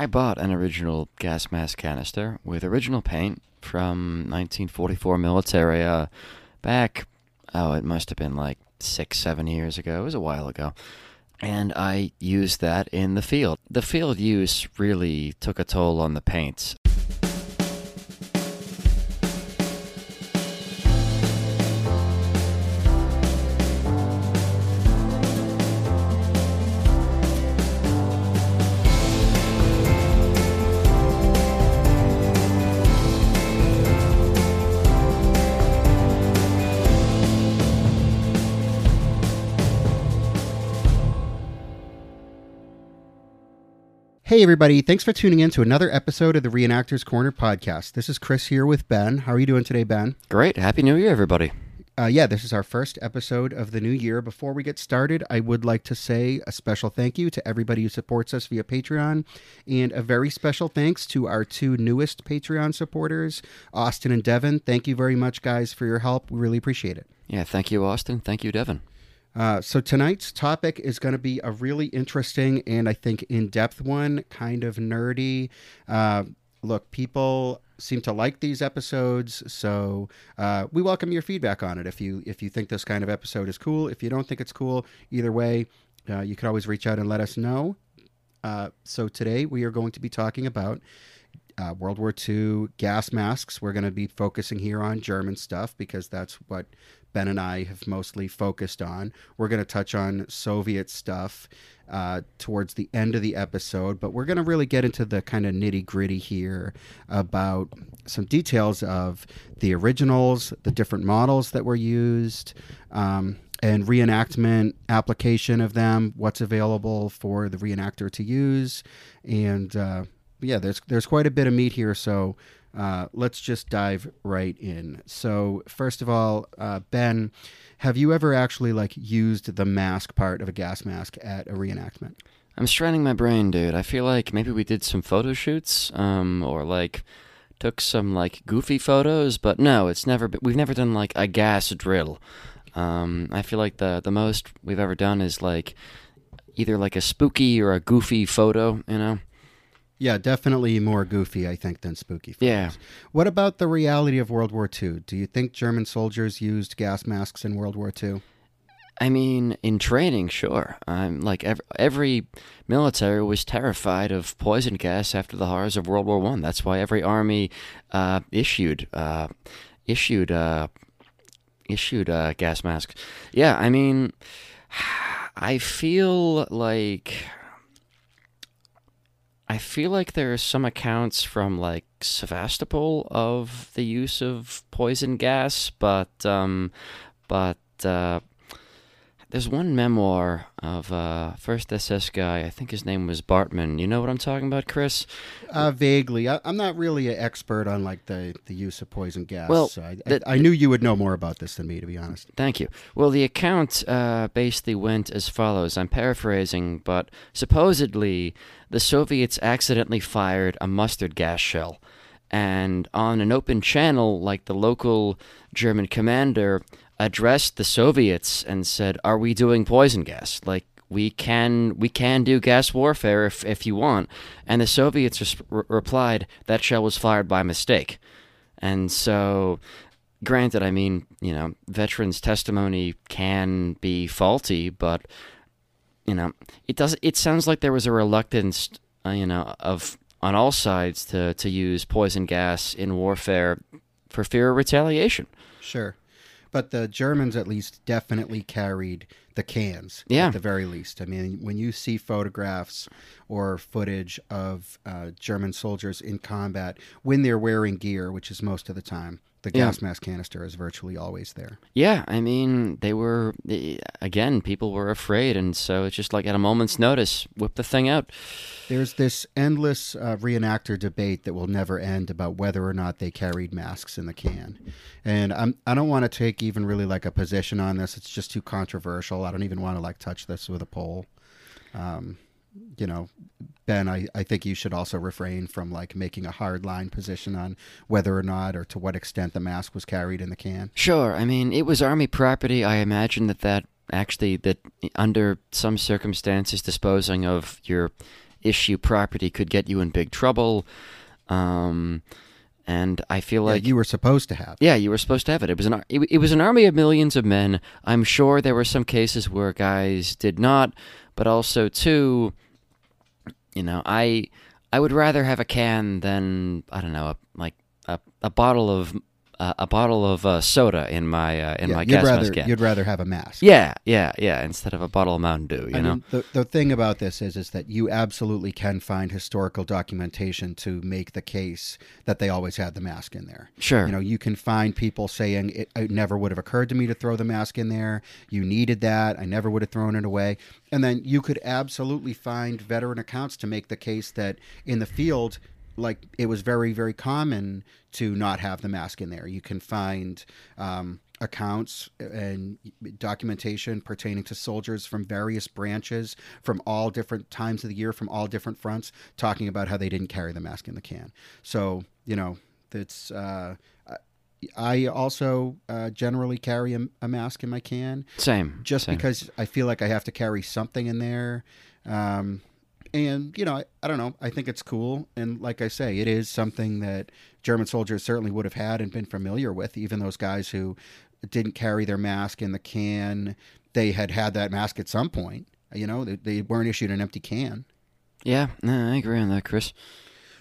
I bought an original gas mask canister with original paint from 1944 Militaria uh, back, oh, it must have been like six, seven years ago. It was a while ago. And I used that in the field. The field use really took a toll on the paints. Hey, everybody. Thanks for tuning in to another episode of the Reenactors Corner podcast. This is Chris here with Ben. How are you doing today, Ben? Great. Happy New Year, everybody. Uh, yeah, this is our first episode of the new year. Before we get started, I would like to say a special thank you to everybody who supports us via Patreon, and a very special thanks to our two newest Patreon supporters, Austin and Devin. Thank you very much, guys, for your help. We really appreciate it. Yeah, thank you, Austin. Thank you, Devin. Uh, so tonight's topic is going to be a really interesting and I think in-depth one, kind of nerdy. Uh, look, people seem to like these episodes, so uh, we welcome your feedback on it. If you if you think this kind of episode is cool, if you don't think it's cool, either way, uh, you could always reach out and let us know. Uh, so today we are going to be talking about uh, World War II gas masks. We're going to be focusing here on German stuff because that's what Ben and I have mostly focused on. We're going to touch on Soviet stuff uh, towards the end of the episode, but we're going to really get into the kind of nitty gritty here about some details of the originals, the different models that were used. Um, and reenactment application of them, what's available for the reenactor to use, and uh, yeah, there's there's quite a bit of meat here, so uh, let's just dive right in. So first of all, uh, Ben, have you ever actually like used the mask part of a gas mask at a reenactment? I'm straining my brain, dude. I feel like maybe we did some photo shoots, um, or like took some like goofy photos, but no, it's never. Been, we've never done like a gas drill. Um, I feel like the the most we've ever done is like either like a spooky or a goofy photo, you know. Yeah, definitely more goofy, I think, than spooky. Photos. Yeah. What about the reality of World War II? Do you think German soldiers used gas masks in World War II? I mean, in training, sure. I'm like every, every military was terrified of poison gas after the horrors of World War One. That's why every army uh, issued uh, issued uh, issued uh, gas masks. Yeah, I mean, I feel like I feel like there are some accounts from like Sevastopol of the use of poison gas, but um, but uh, there's one memoir of uh, first SS guy. I think his name was Bartmann. You know what I'm talking about, Chris? Uh, vaguely. I, am not really an expert on like the, the use of poison gas. Well, so I, the, I, I, knew you would know more about this than me, to be honest. Thank you. Well, the account uh, basically went as follows. I'm paraphrasing, but supposedly the Soviets accidentally fired a mustard gas shell. And on an open channel, like the local German commander addressed the Soviets and said, "Are we doing poison gas? Like we can we can do gas warfare if if you want." And the Soviets re- replied, "That shell was fired by mistake." And so granted, I mean, you know, veterans' testimony can be faulty, but you know, it does. It sounds like there was a reluctance, uh, you know, of on all sides to to use poison gas in warfare for fear of retaliation. Sure but the Germans at least definitely carried the cans yeah. at the very least. I mean, when you see photographs or footage of uh, German soldiers in combat when they're wearing gear, which is most of the time, the gas yeah. mask canister is virtually always there. Yeah, I mean, they were again, people were afraid, and so it's just like at a moment's notice, whip the thing out. There's this endless uh, reenactor debate that will never end about whether or not they carried masks in the can, and I'm I don't want to take even really like a position on this. It's just too controversial. I don't even want to like touch this with a pole. Um, you know, Ben, I, I think you should also refrain from like making a hard line position on whether or not or to what extent the mask was carried in the can. Sure. I mean, it was army property. I imagine that that actually that under some circumstances disposing of your issue property could get you in big trouble. Um, and I feel Yeah, like you were supposed to have. yeah, you were supposed to have it. It was an it, it was an army of millions of men. I'm sure there were some cases where guys did not, but also too, you know, I I would rather have a can than I don't know, a, like a, a bottle of uh, a bottle of uh, soda in my uh, in Yeah, my you'd gas rather mask can. you'd rather have a mask. Yeah, yeah, yeah. Instead of a bottle of Mountain Dew, you I know. mean, the the thing about this is is that you absolutely can find historical documentation to make the case that they always had the mask in there. sure. You know, you can find people saying it, it never would have occurred to me to throw the mask in there. You needed that. I never would have thrown it away. And then you could absolutely find veteran accounts to make the case that in the field, like it was very, very common to not have the mask in there. You can find um, accounts and documentation pertaining to soldiers from various branches from all different times of the year, from all different fronts, talking about how they didn't carry the mask in the can. So, you know, that's. Uh, I also uh, generally carry a, a mask in my can Same. just same. because I feel like I have to carry something in there. Um, and, you know, I, I don't know. I think it's cool. And like I say, it is something that German soldiers certainly would have had and been familiar with. Even those guys who didn't carry their mask in the can, they had had that mask at some point. You know, they, they weren't issued an empty can. Yeah, no, I agree on that, Chris.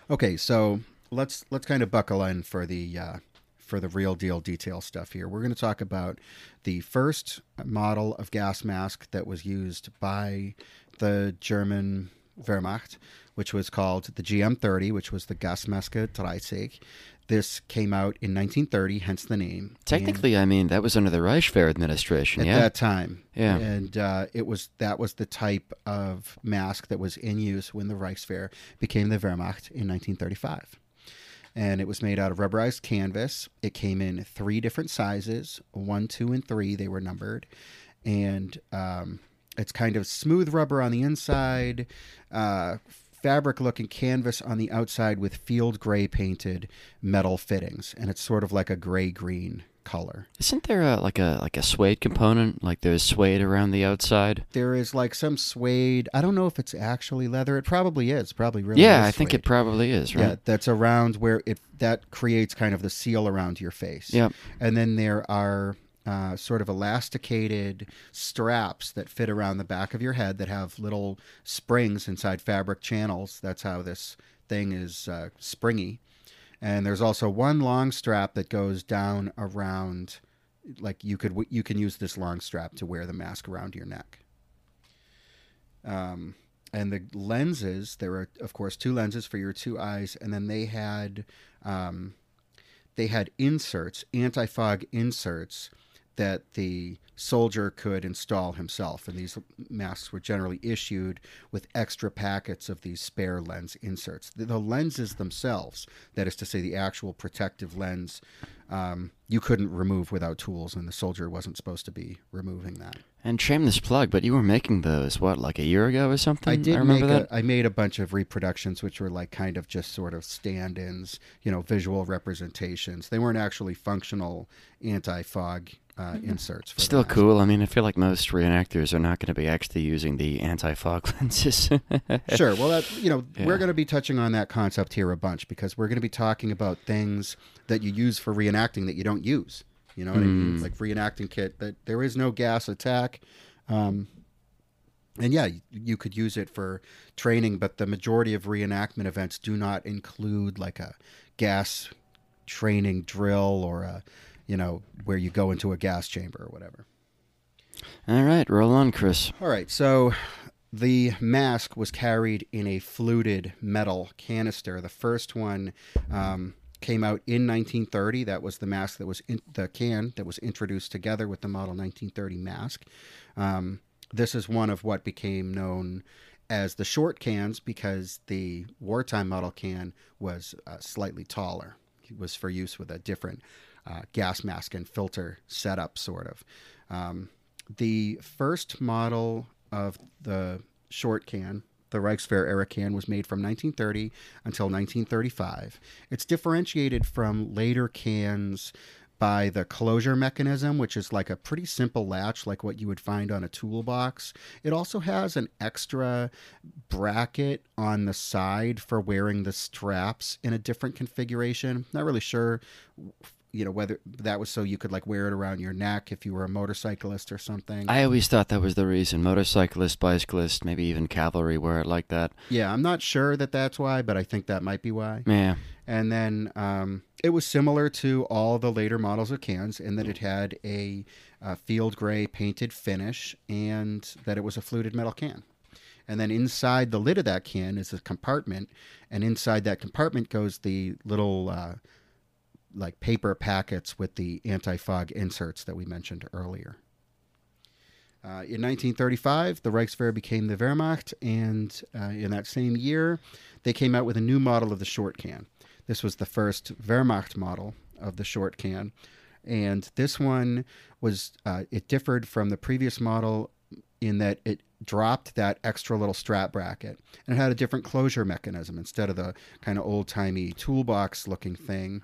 Okay, so let's let's kind of buckle in for the uh, for the real deal detail stuff here. We're going to talk about the first model of gas mask that was used by the German Wehrmacht, which was called the GM30, which was the Gasmaske 30. This came out in 1930, hence the name. Technically, I mean that was under the Reichswehr administration. At yeah. that time, Yeah. and uh, it was that was the type of mask that was in use when the Reichswehr became the Wehrmacht in 1935 and it was made out of rubberized canvas. It came in three different sizes one, two, and three. They were numbered. And um, it's kind of smooth rubber on the inside, uh, fabric looking canvas on the outside with field gray painted metal fittings. And it's sort of like a gray green color. Isn't there a, like a like a suede component? Like there's suede around the outside. There is like some suede. I don't know if it's actually leather. It probably is. Probably really. yeah, I think it probably is. Right. Yeah, that's around where it that creates kind of the seal around your face. Yep. And then there are uh, sort of elasticated straps that fit around the back of your head that have little springs inside fabric channels. That's how this thing is uh, springy. And there's also one long strap that goes down around, like you could you can use this long strap to wear the mask around your neck. Um, and the lenses there are of course two lenses for your two eyes, and then they had um, they had inserts, anti-fog inserts that the soldier could install himself. And these masks were generally issued with extra packets of these spare lens inserts. The, the lenses themselves, that is to say, the actual protective lens, um, you couldn't remove without tools, and the soldier wasn't supposed to be removing that. And shameless plug, but you were making those what, like a year ago or something? I did remember make that. A, I made a bunch of reproductions, which were like kind of just sort of stand-ins, you know, visual representations. They weren't actually functional anti-fog uh, inserts. For Still cool. I mean, I feel like most reenactors are not going to be actually using the anti-fog lenses. Sure. Well, that you know, Yeah. we're going to be touching on that concept here a bunch because we're going to be talking about things that you use for reenacting that you don't use. You know what I mean? Mm. Like reenacting kit that there is no gas attack. Um, and yeah, you- you could use it for training, but the majority of reenactment events do not include like a gas training drill or a, you know, where you go into a gas chamber or whatever. All right, roll on, Chris. All right, so the mask was carried in a fluted metal canister. The first one um, came out in 1930. That was the mask that was in the can that was introduced together with the model 1930 mask. Um, this is one of what became known as the short cans because the wartime model can was uh, slightly taller. It was for use with a different uh, gas mask and filter setup, sort of. Um, the first model of the short can, the Reichswehr era can, was made from 1930 until 1935. It's differentiated from later cans by the closure mechanism, which is like a pretty simple latch, like what you would find on a toolbox. It also has an extra bracket on the side for wearing the straps in a different configuration. Not really sure you know whether that was so you could like wear it around your neck if you were a motorcyclist or something. I always thought that was the reason. Motorcyclist, bicyclist, maybe even cavalry wear it like that. yeah, I'm not sure that that's why, but I think that might be why. Yeah. And then um, it was similar to all the later models of cans in that it had a uh, field gray painted finish and that it was a fluted metal can. And then inside the lid of that can is a compartment, and inside that compartment goes the little uh, like paper packets with the anti-fog inserts that we mentioned earlier. Uh, in 1935, the Reichswehr became the Wehrmacht, and uh, in that same year, they came out with a new model of the short can. This was the first Wehrmacht model of the short can, and this one was uh, it differed from the previous model in that it dropped that extra little strap bracket and it had a different closure mechanism instead of the kind of old timey toolbox looking thing.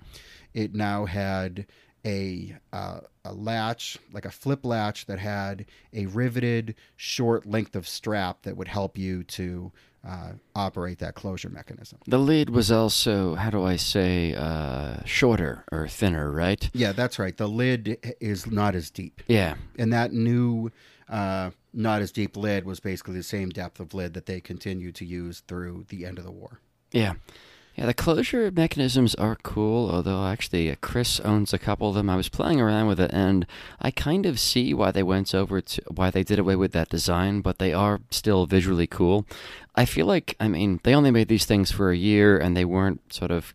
It now had a uh, a latch, like a flip latch, that had a riveted short length of strap that would help you to uh, operate that closure mechanism. The lid was also, how do I say, uh, shorter or thinner, right? Yeah, that's right. The lid is not as deep, Yeah. and that new uh, not as deep lid was basically the same depth of lid that they continued to use through the end of the war. Yeah. Yeah, the closure mechanisms are cool, although actually uh, Chris owns a couple of them. I was playing around with it and I kind of see why they went over to why they did away with that design, but they are still visually cool. I feel like I mean, they only made these things for a year and they weren't sort of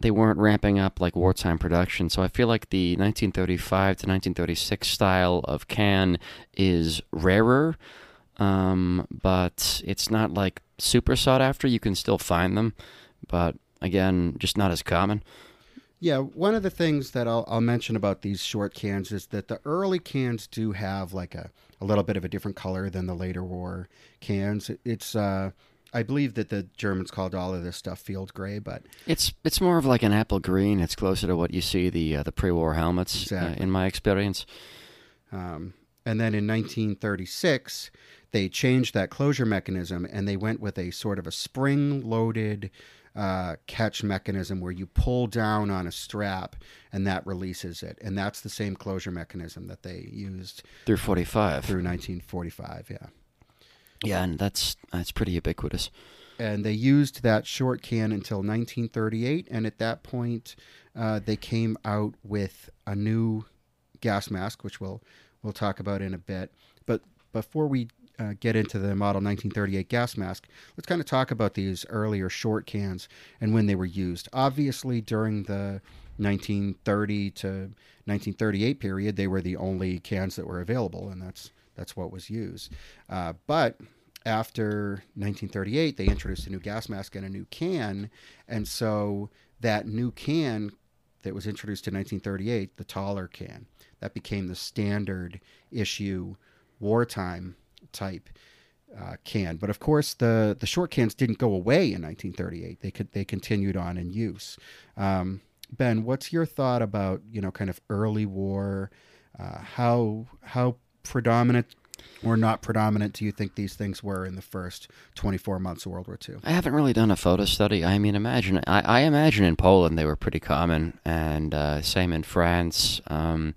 they weren't ramping up like wartime production. So I feel like the 1935 to 1936 style of can is rarer, um, but it's not like super sought after. You can still find them, but again, just not as common. Yeah, one of the things that I'll, I'll mention about these short cans is that the early cans do have like a, a little bit of a different color than the later war cans. It's uh, I believe that the Germans called all of this stuff field gray, but It's it's more of like an apple green. It's closer to what you see the uh, the pre-war helmets, uh, in my experience. Um, and then in 1936, they changed that closure mechanism and they went with a sort of a spring loaded uh, catch mechanism where you pull down on a strap and that releases it. And that's the same closure mechanism that they used Through 45. through 1945. Yeah. Yeah, and that's that's pretty ubiquitous. And they used that short can until 1938. And at that point, uh, they came out with a new gas mask, which we'll we'll talk about in a bit. But before we uh, get into the model 1938 gas mask, let's kind of talk about these earlier short cans and when they were used. Obviously, during the 1930 to 1938 period, they were the only cans that were available, and that's that's what was used. Uh, but after 1938, they introduced a new gas mask and a new can, and so that new can that was introduced in 1938, the taller can, that became the standard issue wartime type uh, can. But of course, the the short cans didn't go away in 1938. They could they continued on in use. Um, ben, what's your thought about you know kind of early war? Uh, how how predominant or not predominant do you think these things were in the first 24 months of World War II? I haven't really done a photo study. I mean, imagine I, I imagine in Poland they were pretty common, and uh, same in France. Um,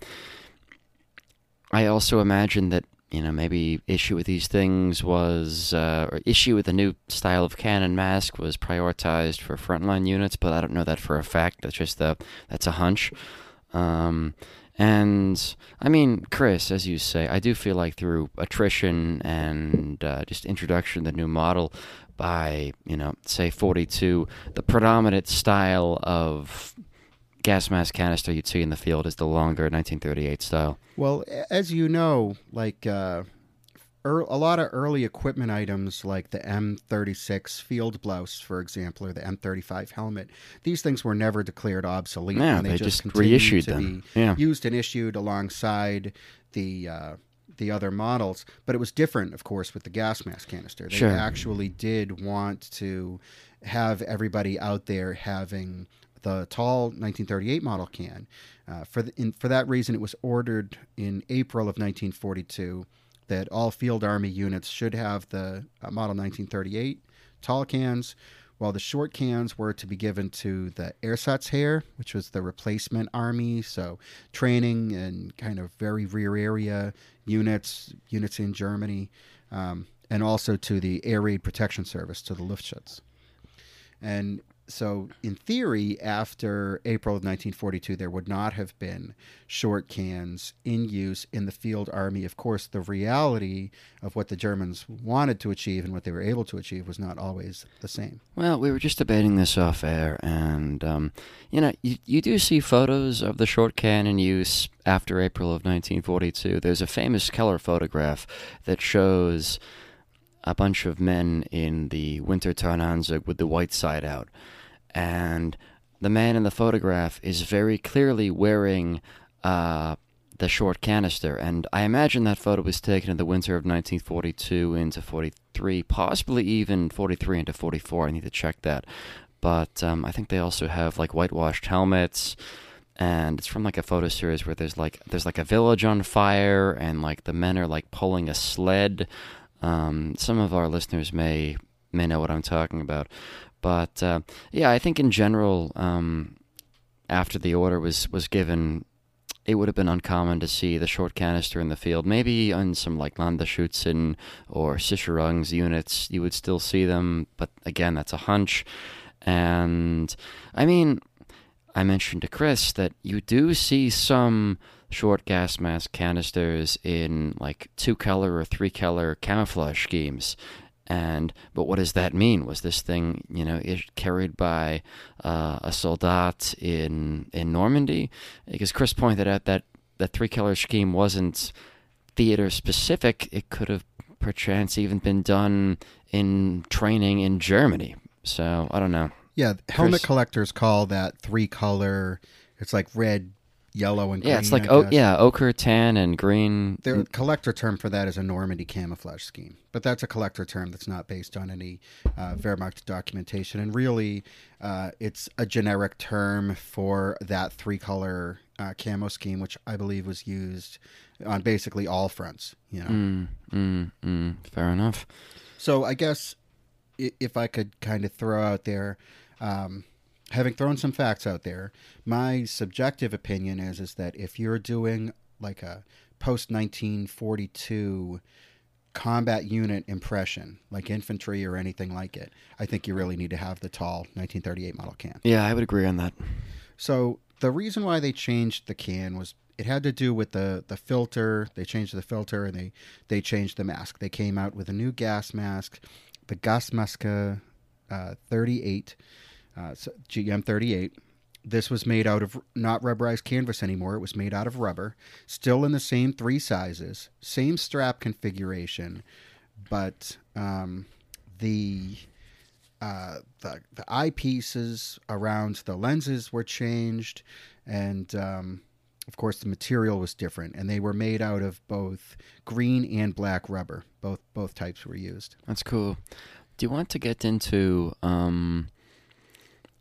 I also imagine that you know maybe issue with these things was uh, or issue with the new style of cannon mask was prioritized for frontline units, but I don't know that for a fact. That's just a that's a hunch. Um, and I mean, Chris, as you say, I do feel like through attrition and uh, just introduction of the new model by, you know, say 42, the predominant style of gas mask canister you'd see in the field is the longer 1938 style. Well, as you know, like uh, er, a lot of early equipment items, like the M36 field blouse, for example, or the M35 helmet, these things were never declared obsolete. Yeah, and they just continued reissued them. Yeah. used and issued alongside the. Uh, the other models, but it was different, of course, with the gas mask canister. They Sure. actually did want to have everybody out there having the tall 1938 model can. Uh, for the, in, for that reason, it was ordered in April of 1942 that all Field Army units should have the uh, Model 1938 tall cans, while the short cans were to be given to the Ersatzheer, which was the replacement army, so training and kind of very rear area units, units in Germany, um, and also to the Air Raid Protection Service, to the Luftschutz. And so, in theory, after April of 1942, there would not have been short cans in use in the field army. Of course, the reality of what the Germans wanted to achieve and what they were able to achieve was not always the same. Well, we were just debating this off air, and um, you know, you, you do see photos of the short can in use after April of 1942. There's a famous Keller photograph that shows a bunch of men in the winter Tarnanzug with the white side out and the man in the photograph is very clearly wearing uh, the short canister. And I imagine that photo was taken in the winter of 1942 into 43, possibly even 43 into 44. I need to check that. But um, I think they also have like whitewashed helmets. And it's from like a photo series where there's like there's like a village on fire and like the men are like pulling a sled. Um, some of our listeners may may know what I'm talking about. But uh, yeah, I think in general, um, after the order was was given, it would have been uncommon to see the short canister in the field. Maybe on some like Landesschützen or Sicherungs units, you would still see them. But again, that's a hunch. And I mean, I mentioned to Chris that you do see some short gas mask canisters in like two color or three color camouflage schemes and but what does that mean? Was this thing you know carried by uh, a soldat in in Normandy? Because Chris pointed out that the three color scheme wasn't theater specific. It could have perchance even been done in training in Germany. So I don't know. Yeah, helmet Chris, collectors call that three color. It's like red, yellow and green. Yeah, it's like oh yeah, ochre, tan, and green. The collector term for that is a Normandy camouflage scheme, but that's a collector term that's not based on any uh, Wehrmacht documentation, and really, uh, it's a generic term for that three color uh, camo scheme, which I believe was used on basically all fronts. You know, mm, mm, mm, fair enough. So I guess if I could kind of throw out there. Um, having thrown some facts out there, my subjective opinion is is that if you're doing like a post 1942 combat unit impression, like infantry or anything like it, I think you really need to have the tall 1938 model can. Yeah, I would agree on that. So the reason why they changed the can was it had to do with the the filter. They changed the filter and they they changed the mask. They came out with a new gas mask, the Gasmaske uh, 38 uh, GM38. This was made out of not rubberized canvas anymore. It was made out of rubber, still in the same three sizes, same strap configuration, but um, the, uh, the the eyepieces around the lenses were changed, and um, of course the material was different. And they were made out of both green and black rubber. Both both types were used. That's cool. Do you want to get into um,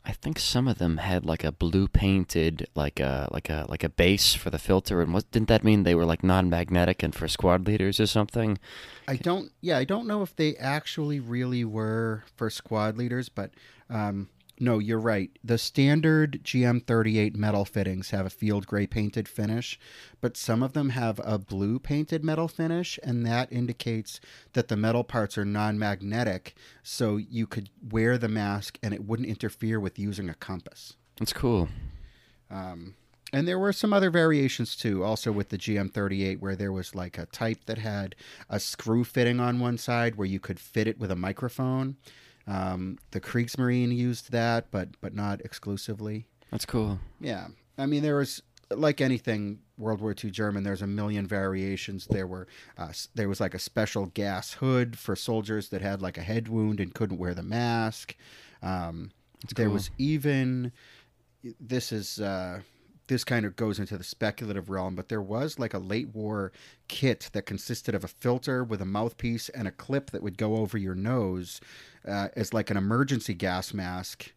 I think some of them had like a blue painted like a like a like a base for the filter and what didn't that mean they were like non-magnetic and for squad leaders or something? I don't yeah, I don't know if they actually really were for squad leaders, but um no, you're right. The standard GM38 metal fittings have a field gray painted finish, but some of them have a blue painted metal finish, and that indicates that the metal parts are non magnetic, so you could wear the mask and it wouldn't interfere with using a compass. That's cool. Um, and there were some other variations too, also with the GM38, where there was like a type that had a screw fitting on one side where you could fit it with a microphone. Um, the Kriegsmarine used that, but but not exclusively. That's cool. Yeah, I mean there was like anything World War II German. There's a million variations. There were uh, there was like a special gas hood for soldiers that had like a head wound and couldn't wear the mask. Um, there cool. was even this is. Uh, this kind of goes into the speculative realm, but there was like a late war kit that consisted of a filter with a mouthpiece and a clip that would go over your nose uh, as like an emergency gas mask.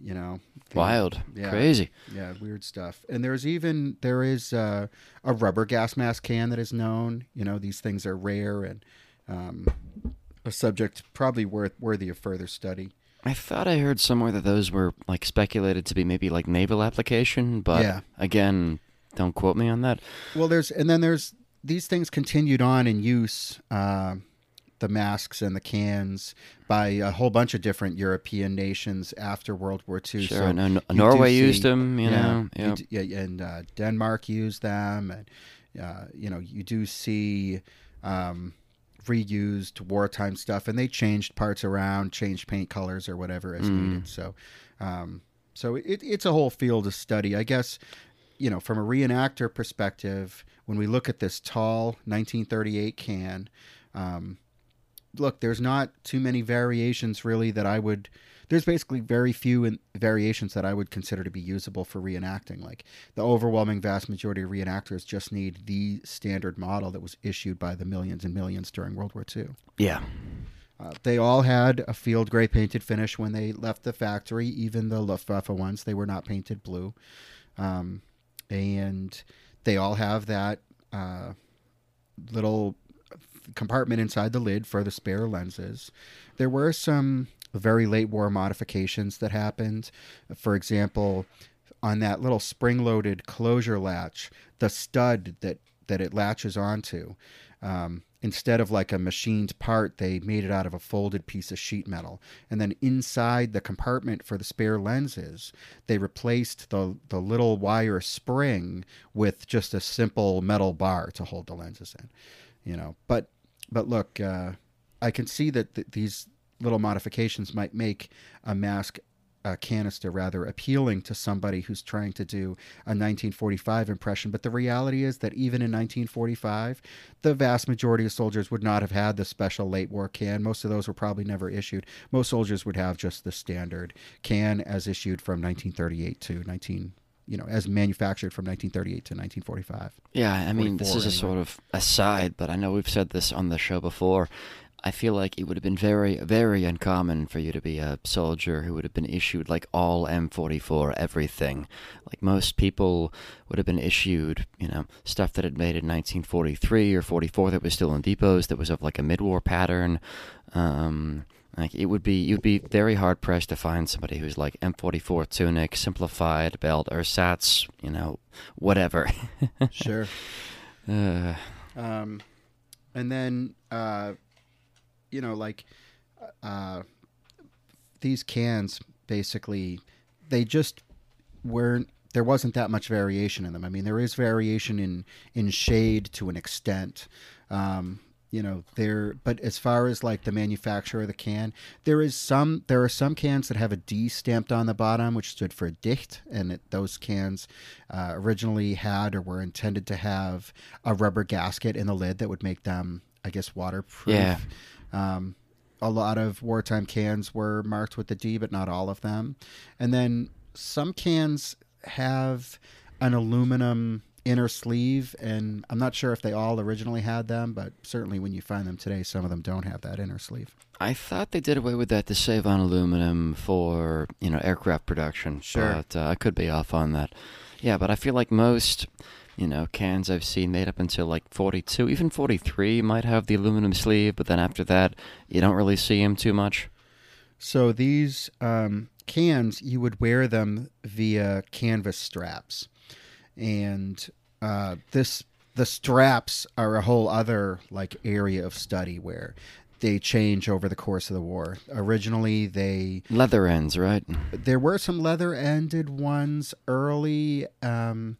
You know, the- Wild, Yeah. crazy. Yeah, weird stuff. And there's even there is uh, a rubber gas mask can that is known. You know, these things are rare and um, a subject probably worth worthy of further study. I thought I heard somewhere that those were like speculated to be maybe like naval application, but Yeah. again, don't quote me on that. Well, there's and then there's these things continued on in use. Uh, the masks and the cans by a whole bunch of different European nations after World War II. Sure, So Norway do used them. You know, you yeah. yeah, and uh, Denmark used them, and uh, you know you do see um, reused wartime stuff, and they changed parts around, changed paint colors or whatever as Mm. needed. So, um, so it, it's a whole field of study, I guess. You know, from a reenactor perspective, when we look at this tall 1938 can, um, look, there's not too many variations really that I would. There's basically very few in, variations that I would consider to be usable for reenacting. Like the overwhelming vast majority of reenactors just need the standard model that was issued by the millions and millions during World War II. yeah. Uh, they all had a field gray painted finish when they left the factory, even the Luftwaffe ones. They were not painted blue. Um, and they all have that uh, little compartment inside the lid for the spare lenses. There were some very late war modifications that happened. For example, on that little spring loaded closure latch, the stud that, that it latches onto, um, instead of like a machined part, they made it out of a folded piece of sheet metal. And then inside the compartment for the spare lenses, they replaced the, the little wire spring with just a simple metal bar to hold the lenses in. You know, but but look, uh, I can see that th- these little modifications might make a mask uh, canister rather appealing to somebody who's trying to do a 1945 impression. But the reality is that even in 1945, the vast majority of soldiers would not have had the special late war can. Most of those were probably never issued. Most soldiers would have just the standard can as issued from 1938 to 19. You know, as manufactured from 1938 to 1945. Yeah, I mean, this 44 is a sort of aside, but I know we've said this on the show before. I feel like it would have been very, very uncommon for you to be a soldier who would have been issued like all M44 everything. Like most people would have been issued, you know, stuff that had made in 1943 or 44 that was still in depots that was of like a mid-war pattern. Um, like it would be, you'd be very hard pressed to find somebody who's like M44 tunic, simplified belt, ersatz, you know, whatever. Sure. uh, Um, and then, uh, you know, like uh, these cans basically, they just weren't. There wasn't that much variation in them. I mean, there is variation in in shade to an extent. Um, you know, there. But as far as like the manufacturer of the can, there is some. There are some cans that have a D stamped on the bottom, which stood for dicht, and it, those cans uh, originally had or were intended to have a rubber gasket in the lid that would make them, I guess, waterproof. Yeah. Um, a lot of wartime cans were marked with the D, but not all of them. And then some cans have an aluminum inner sleeve, and I'm not sure if they all originally had them, but certainly when you find them today, some of them don't have that inner sleeve. I thought they did away with that to save on aluminum for you know aircraft production. Sure. but uh, I could be off on that. Yeah, but I feel like most you know cans I've seen made up until like 42, even 43 might have the aluminum sleeve, but then after that you don't really see them too much. So these um, cans, you would wear them via canvas straps, and uh, this the straps are a whole other like area of study where they change over the course of the war. Originally, they Leather ends, right? there were some leather-ended ones early, um,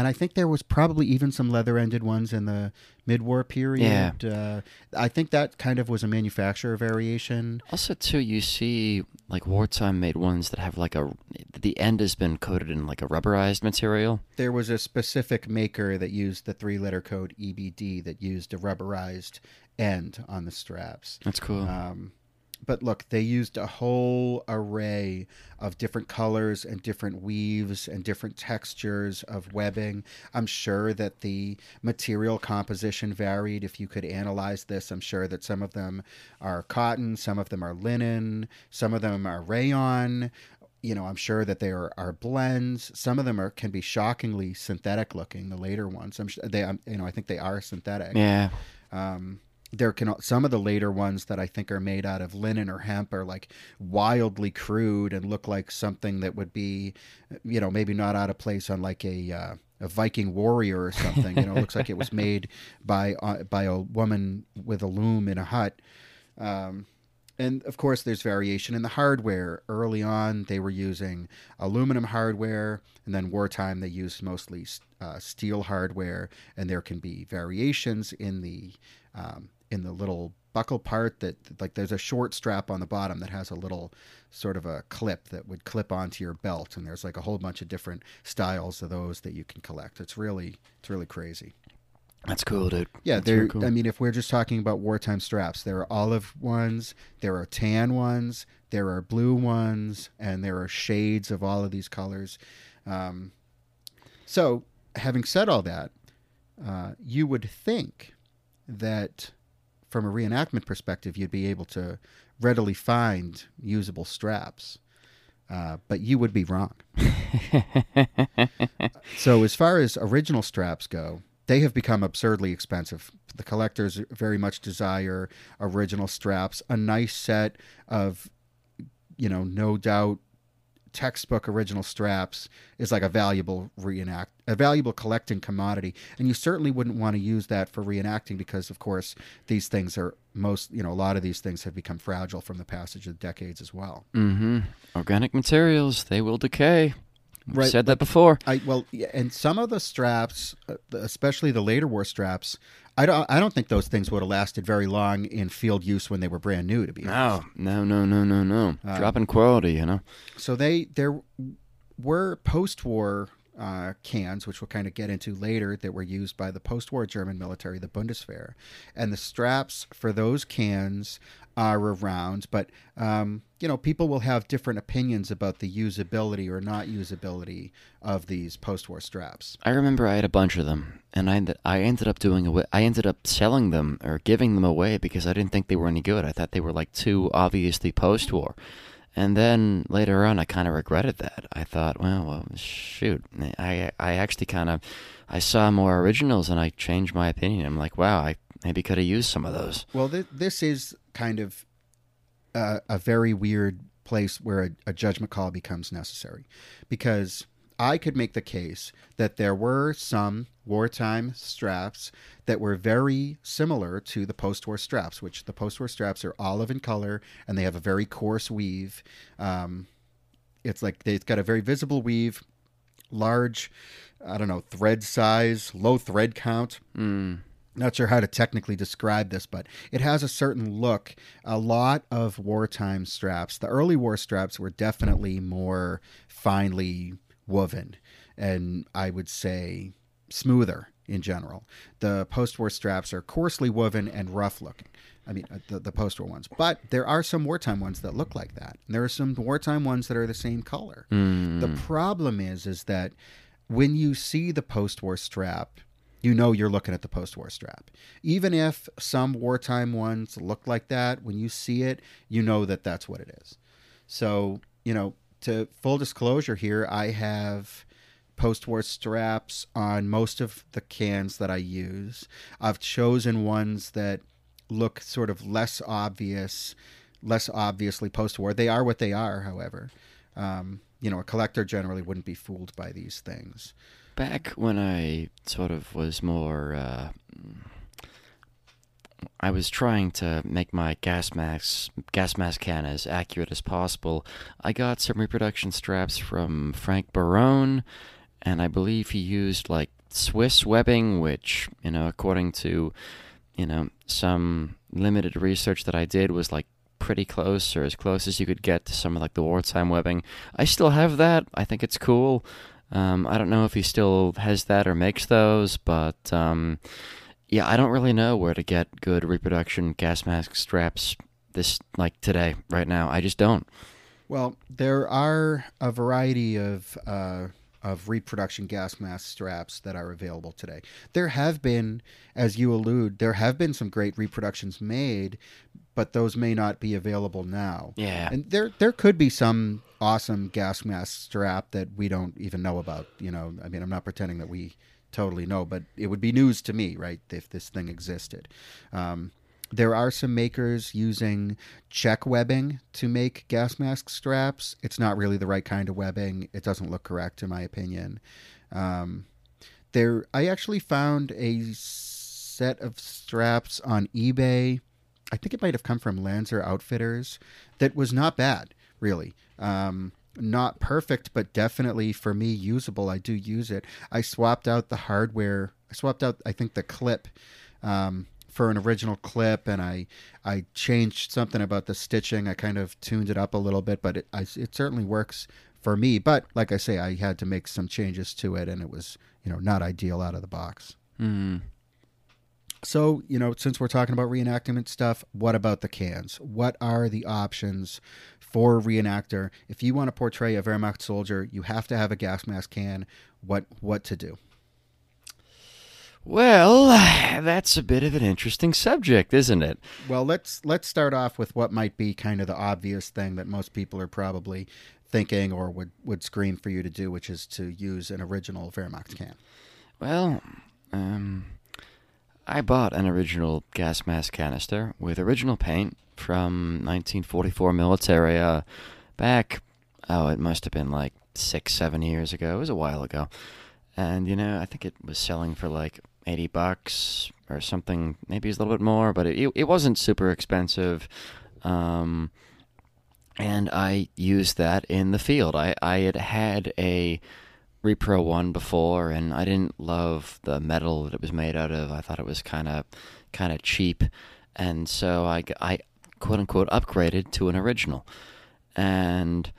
and I think there was probably even some leather-ended ones in the mid-war period. Uh, I think that kind of was a manufacturer variation. Also, too, you see like wartime made ones that have like a the end has been coated in like a rubberized material. there was a specific maker that used the three letter code EBD that used a rubberized end on the straps. That's cool. Um, but look, they used a whole array of different colors and different weaves and different textures of webbing. I'm sure that the material composition varied. If you could analyze this, I'm sure that some of them are cotton, some of them are linen, some of them are rayon. you know, I'm sure that there are blends. Some of them are can be shockingly synthetic looking. The later ones, I'm sure they, you know, I think they are synthetic. Yeah. Um, there can some of the later ones that I think are made out of linen or hemp are like wildly crude and look like something that would be, you know, maybe not out of place on like a uh, a Viking warrior or something. You know, it looks like it was made by uh, by a woman with a loom in a hut. Um, and of course, there's variation in the hardware. Early on, they were using aluminum hardware, and then wartime they used mostly uh, steel hardware. And there can be variations in the um, in the little buckle part that like there's a short strap on the bottom that has a little sort of a clip that would clip onto your belt and there's like a whole bunch of different styles of those that you can collect it's really it's really crazy that's cool, dude. Yeah, there. really cool. I mean, if we're just talking about wartime straps, there are olive ones, there are tan ones, there are blue ones, and there are shades of all of these colors. Um, so, having said all that, uh, you would think that from a reenactment perspective, you'd be able to readily find usable straps. Uh, but you would be wrong. so, as far as original straps go, they have become absurdly expensive. The collectors very much desire original straps, a nice set of, you know, no doubt textbook original straps is like a valuable reenact a valuable collecting commodity and you certainly wouldn't want to use that for reenacting because of course these things are most you know a lot of these things have become fragile from the passage of decades as well mm-hmm. Organic materials, they will decay. We've Right, said that before. I well, yeah, and some of the straps, uh, especially the later war straps, I don't. I don't think those things would have lasted very long in field use when they were brand new. To be honest, No, no, no, no, no, no. Uh, Dropping quality, you know. so they there were post-war uh, cans, which we'll kind of get into later, that were used by the post-war German military, the Bundeswehr, and the straps for those cans are around. But um, you know, people will have different opinions about the usability or not usability of these post-war straps. I remember I had a bunch of them, and I I ended up doing away, I ended up selling them or giving them away because I didn't think they were any good. I thought they were like too obviously post-war. And then later on, I kind of regretted that. I thought, well, well, shoot, I I actually kind of I saw more originals, and I changed my opinion. I'm like, wow, I maybe could have used some of those. Well, th- this is kind of a, a very weird place where a, a judgment call becomes necessary because I could make the case that there were some wartime straps that were very similar to the post war straps, which the post war straps are olive in color and they have a very coarse weave. Um, it's like they've got a very visible weave, large, I don't know, thread size, low thread count Mm. not sure how to technically describe this, but it has a certain look. A lot of wartime straps, the early war straps were definitely more finely woven and I would say smoother in general. The post war straps are coarsely woven and rough looking. I mean, uh, the, the post war ones. But there are some wartime ones that look like that. And there are some wartime ones that are the same color. Mm. The problem is, is that when you see the post-war strap, you know you're looking at the post-war strap. Even if some wartime ones look like that, when you see it, you know that that's what it is. So, you know, to full disclosure here, I have post-war straps on most of the cans that I use. I've chosen ones that look sort of less obvious, less obviously post-war. They are what they are, however. Um, you know, a collector generally wouldn't be fooled by these things. Back when I sort of was more, uh, I was trying to make my gas mask gas mask can as accurate as possible. I got some reproduction straps from Frank Barone, and I believe he used like Swiss webbing, which you know, according to you know some limited research that I did, was like pretty close or as close as you could get to some of like the wartime webbing. I still have that. I think it's cool. Um, I don't know if he still has that or makes those, but um, yeah, I don't really know where to get good reproduction gas mask straps this like today, right now. I just don't. Well, there are a variety of uh, of reproduction gas mask straps that are available today. There have been, as you allude, there have been some great reproductions made, but those may not be available now. Yeah. And there there could be some awesome gas mask strap that we don't even know about. You know, I mean, I'm not pretending that we totally know, but it would be news to me, right, if this thing existed. Um, there are some makers using Czech webbing to make gas mask straps. It's not really the right kind of webbing. It doesn't look correct, in my opinion. Um, there, I actually found a set of straps on eBay. I think it might have come from Lancer Outfitters. That was not bad, really. Um, not perfect, but definitely for me usable. I do use it. I swapped out the hardware. I swapped out, I think, the clip. Um, for an original clip, and I I changed something about the stitching. I kind of tuned it up a little bit, but it I, it certainly works for me. But like I say, I had to make some changes to it, and it was you know not ideal out of the box. Mm. So you know, since we're talking about reenactment stuff, what about the cans? What are the options for a reenactor? If you want to portray a Wehrmacht soldier, you have to have a gas mask can. What what to do? Well, that's a bit of an interesting subject, isn't it? Well, let's let's start off with what might be kind of the obvious thing that most people are probably thinking or would would scream for you to do, which is to use an original Wehrmacht can. Well, um, I bought an original gas mask canister with original paint from 1944 Militaria back, oh, it must have been like six, seven years ago. It was a while ago. And, you know, I think it was selling for like 80 bucks or something. Maybe it's a little bit more, but it, it wasn't super expensive. Um, and I used that in the field. I, I had had a Repro one before, and I didn't love the metal that it was made out of. I thought it was kind of kind of cheap, and so I, I quote unquote upgraded to an original, and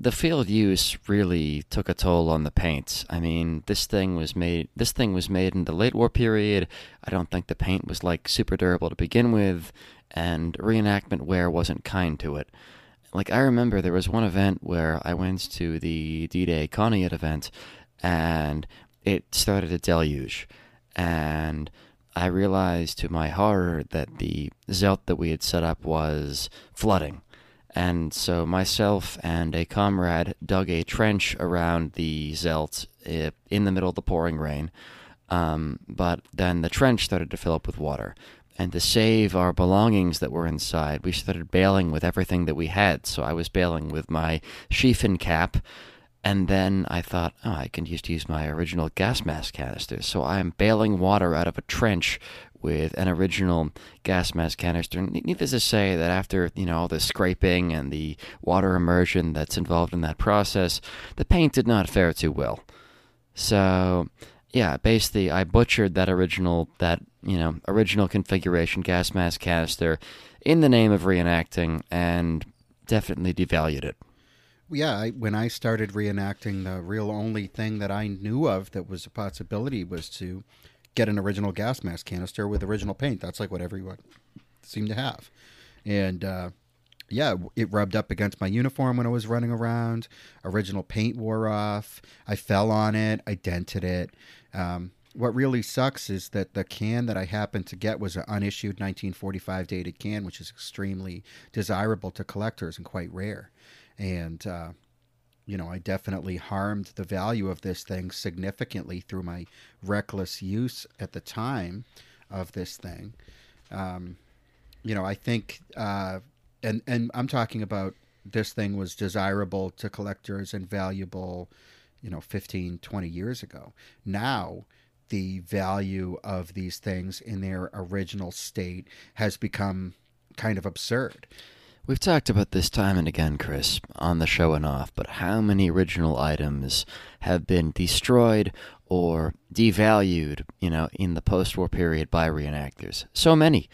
the field use really took a toll on the paints. I mean, this thing was made this thing was made in the late war period. I don't think the paint was like super durable to begin with, and reenactment wear wasn't kind to it. Like I remember there was one event where I went to the D-Day Conneaut event and it started a deluge and I realized to my horror that the Zelt that we had set up was flooding and so myself and a comrade dug a trench around the Zelt eh, in the middle of the pouring rain. Um, but then the trench started to fill up with water. And to save our belongings that were inside, we started bailing with everything that we had. So I was bailing with my Schiffchen cap. And then I thought, oh, I can just use my original gas mask canister. So I'm bailing water out of a trench with an original gas mask canister. Needless to say that after you know all the scraping and the water immersion that's involved in that process, the paint did not fare too well. So yeah, basically I butchered that original that you know original configuration gas mask canister in the name of reenacting and definitely devalued it. Yeah, I, when I started reenacting, the real only thing that I knew of that was a possibility was to get an original gas mask canister with original paint. That's like what everyone seemed to have. And uh, yeah, it rubbed up against my uniform when I was running around. Original paint wore off. I fell on it. I dented it. Um, what really sucks is that the can that I happened to get was an unissued 1945 dated can, which is extremely desirable to collectors and quite rare. And uh, you know, I definitely harmed the value of this thing significantly through my reckless use at the time of this thing. Um, you know, I think, uh, and and I'm talking about this thing was desirable to collectors and valuable, you know, 15, 20 years ago. Now, the value of these things in their original state has become kind of absurd. We've talked about this time and again, Chris, on the show and off, but how many original items have been destroyed or devalued, you know, in the post-war period by reenactors? So many.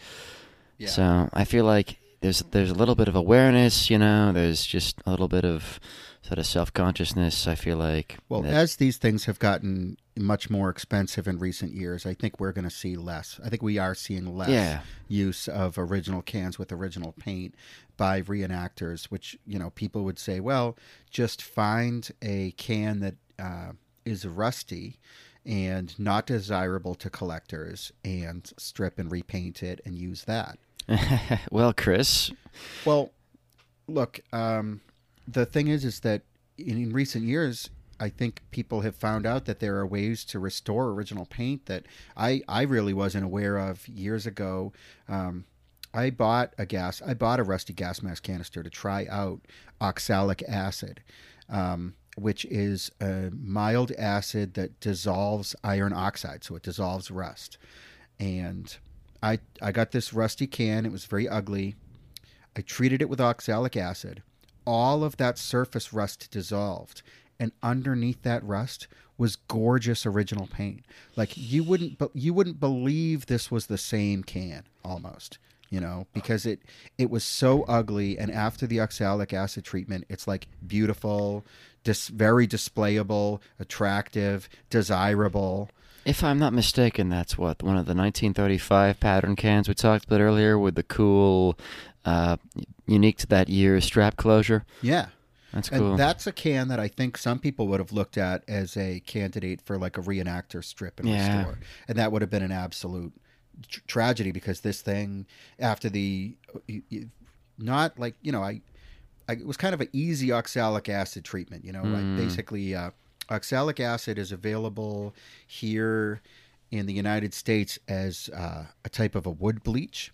Yeah. So I feel like there's there's a little bit of awareness, you know, there's just a little bit of sort of self-consciousness, I feel like. Well, that... as these things have gotten much more expensive in recent years. I think we're going to see less. I think we are seeing less Yeah. use of original cans with original paint by reenactors, which, you know, people would say, well, just find a can that uh, is rusty and not desirable to collectors and strip and repaint it and use that. well, Chris, Well, look, um, the thing is, is that in, in recent years, I think people have found out that there are ways to restore original paint that I, I really wasn't aware of years ago. Um, I bought a gas, I bought a rusty gas mask canister to try out oxalic acid, um, which is a mild acid that dissolves iron oxide, so it dissolves rust. And I, I got this rusty can. It was very ugly. I treated it with oxalic acid. All of that surface rust dissolved, and underneath that rust was gorgeous original paint. Like you wouldn't, but you wouldn't believe this was the same can almost. You know, because it it was so ugly, and after the oxalic acid treatment, it's like beautiful, dis- very displayable, attractive, desirable. if I'm not mistaken, that's what one of the 1935 pattern cans we talked about earlier with the cool, uh, unique to that year strap closure. Yeah, That's And cool. that's a can that I think some people would have looked at as a candidate for like a reenactor strip and Yeah. restore. And that would have been an absolute tr- tragedy because this thing, after the, not like, you know, I, I it was kind of an easy oxalic acid treatment, you know, like Mm. basically uh, oxalic acid is available here in the United States as uh, a type of a wood bleach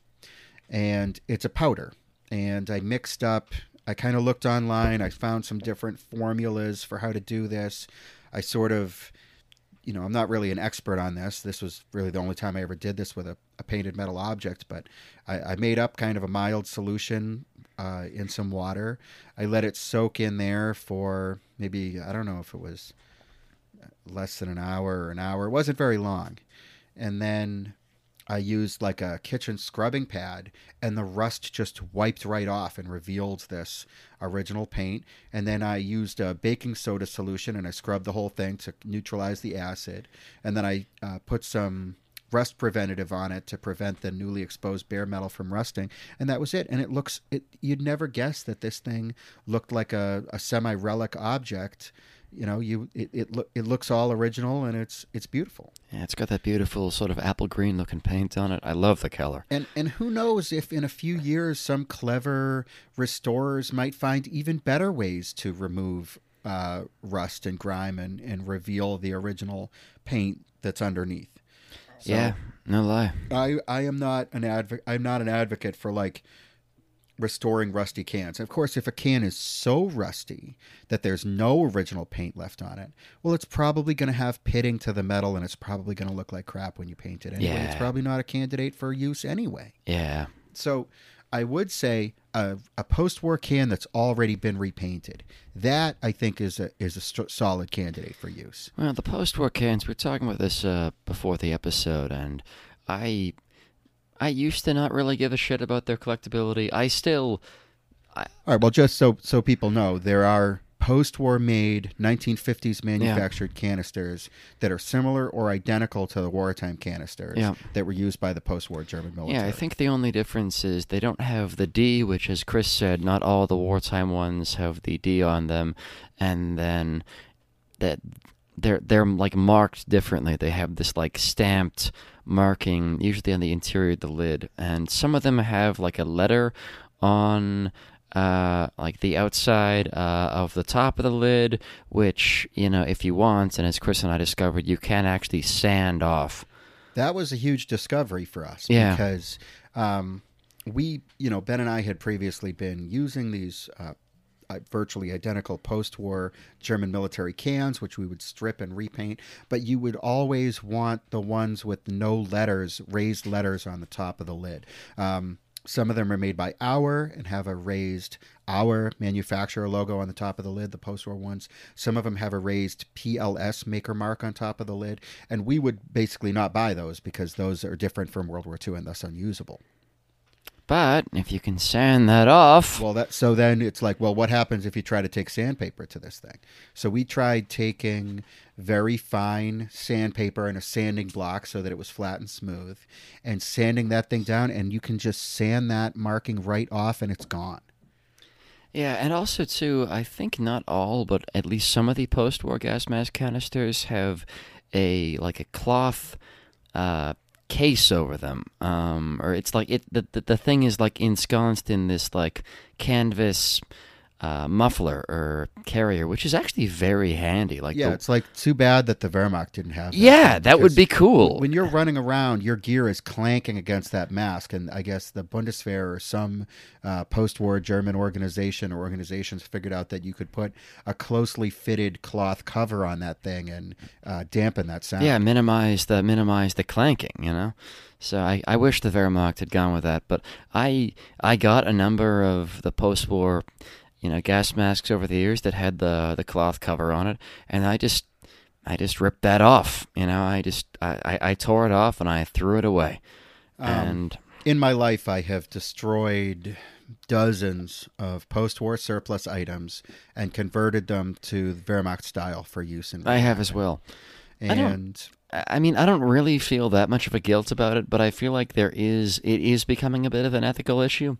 and it's a powder. And I mixed up, I kind of looked online, I found some different formulas for how to do this. I sort of, you know, I'm not really an expert on this. This was really the only time I ever did this with a, a painted metal object, but I, I made up kind of a mild solution uh, in some water. I let it soak in there for maybe, I don't know if it was less than an hour or an hour. It wasn't very long. And then I used like a kitchen scrubbing pad, and the rust just wiped right off and revealed this original paint. And then I used a baking soda solution and I scrubbed the whole thing to neutralize the acid. And then I uh, put some rust preventative on it to prevent the newly exposed bare metal from rusting. And that was it. And it looks, it you'd never guess that this thing looked like a, a semi relic object. You know, you it it, loo- it looks all original and it's it's beautiful. yeah, it's got that beautiful sort of apple green looking paint on it. I love the color. And and who knows if in a few years some clever restorers might find even better ways to remove uh, rust and grime and, and reveal the original paint that's underneath. So yeah, no lie. I I am not an advocate. I'm not an advocate for like restoring rusty cans. Of course, if a can is so rusty that there's no original paint left on it, well, it's probably going to have pitting to the metal, and it's probably going to look like crap when you paint it anyway. It's probably not a candidate for use anyway. Yeah. So I would say a, a post-war can that's already been repainted. That I think is a is a st- solid candidate for use. Well, the post-war cans. We were talking about this uh, before the episode, and I, I used to not really give a shit about their collectability. I still, All right. Well, just so so people know, there are post-war made 1950s manufactured canisters that are similar or identical to the wartime canisters Yeah. that were used by the post-war German military. yeah, I think the only difference is they don't have the D, which, as Chris said, not all the wartime ones have the D on them, and then that they're they're like marked differently. They have this like stamped marking, usually on the interior of the lid, and some of them have like a letter on uh, like the outside uh, of the top of the lid, which you know if you want, and as Chris and I discovered, you can actually sand off. that was a huge discovery for us Yeah. because um, we, you know, Ben and I had previously been using these uh, uh, virtually identical post-war German military cans, which we would strip and repaint. But you would always want the ones with no letters, raised letters on the top of the lid. Um, some of them are made by Auer and have a raised Auer manufacturer logo on the top of the lid, the post-war ones. Some of them have a raised PLS maker mark on top of the lid. And we would basically not buy those because those are different from World War II and thus unusable. But if you can sand that off, Well, that so then it's like, well, what happens if you try to take sandpaper to this thing? So we tried taking very fine sandpaper and a sanding block so that it was flat and smooth, and sanding that thing down, and you can just sand that marking right off, and it's gone. Yeah, and also too, I think not all, but at least some of the post-war gas mask canisters have a like a cloth uh, case over them, um, or it's like it the, the the thing is like ensconced in this like canvas uh, muffler or carrier, which is actually very handy. Like Yeah, the- it's like too bad that the Wehrmacht didn't have. That yeah, that would be cool. When you're running around, your gear is clanking against that mask, and I guess the Bundeswehr or some uh, post-war German organization or organizations figured out that you could put a closely fitted cloth cover on that thing and uh, dampen that sound. Yeah, minimize the minimize the clanking, you know. So I, I wish the Wehrmacht had gone with that, but I I got a number of the post-war, you know, gas masks over the years that had the the cloth cover on it, and I just I just ripped that off, you know. I just I, I, I tore it off and I threw it away, Um, and in my life, I have destroyed dozens of post-war surplus items and converted them to Wehrmacht style for use in. I have as well. And I I mean, I don't really feel that much of a guilt about it, but I feel like there is it is becoming a bit of an ethical issue.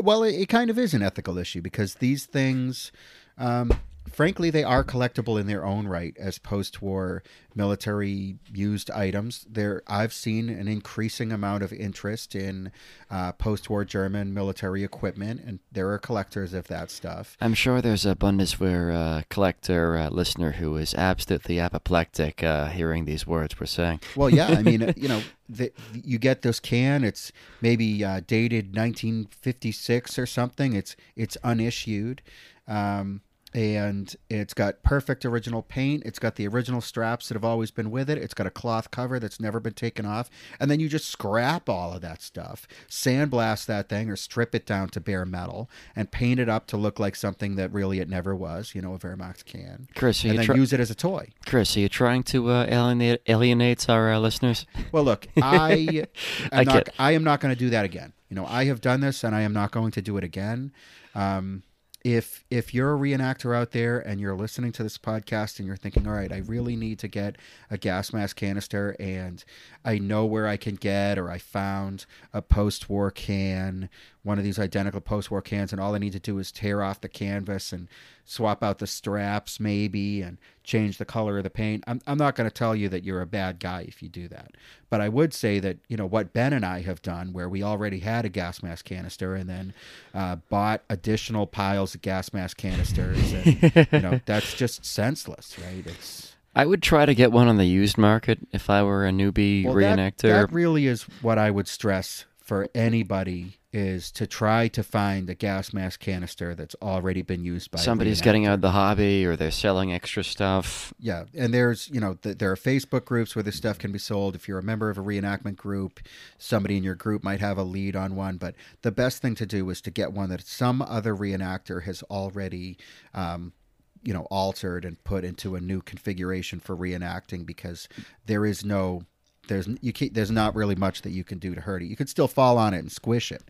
Well, it, it kind of is an ethical issue because these things, um, frankly, they are collectible in their own right as post-war military used items. There, I've seen an increasing amount of interest in uh, post-war German military equipment, and there are collectors of that stuff. I'm sure there's a Bundeswehr uh, collector uh, listener who is absolutely apoplectic uh, hearing these words we're saying. Well, yeah, I mean, you know, the, you get this can. It's maybe uh, dated 1956 or something. It's it's unissued, um, and it's got perfect original paint. It's got the original straps that have always been with it. It's got a cloth cover that's never been taken off, and then you just scrap all of that stuff, sandblast that thing, or strip it down to bare metal, and paint it up to look like something that really it never was. You know, a Wehrmacht can, Chris, are and you then try- use it as a toy. Chris, are you trying to uh, alienate alienate our uh, listeners? Well, look, I am I not. I am not going to do that again. You know, I have done this, and I am not going to do it again. Um, if if you're a reenactor out there and you're listening to this podcast and you're thinking, all right, I really need to get a gas mask canister, and I know where I can get, or I found a post-war can, one of these identical post-war cans, and all I need to do is tear off the canvas and swap out the straps, maybe, and change the color of the paint. I'm I'm not going to tell you that you're a bad guy if you do that, but I would say that you know what Ben and I have done, where we already had a gas mask canister and then uh, bought additional piles of gas mask canisters, and you know that's just senseless, right? It's I would try to get one on the used market if I were a newbie well, that- reenactor. That, really is what I would stress for anybody is to try to find a gas mask canister that's already been used by Somebody's getting out of the hobby or they're selling extra stuff. Yeah, and there's you know th- there are Facebook groups where this stuff can be sold. If you're a member of a reenactment group, somebody in your group might have a lead on one. But the best thing to do is to get one that some other reenactor has already, um, you know, altered and put into a new configuration for reenacting because there is no. There's you can't, there's not really much that you can do to hurt it. You could still fall on it and squish it,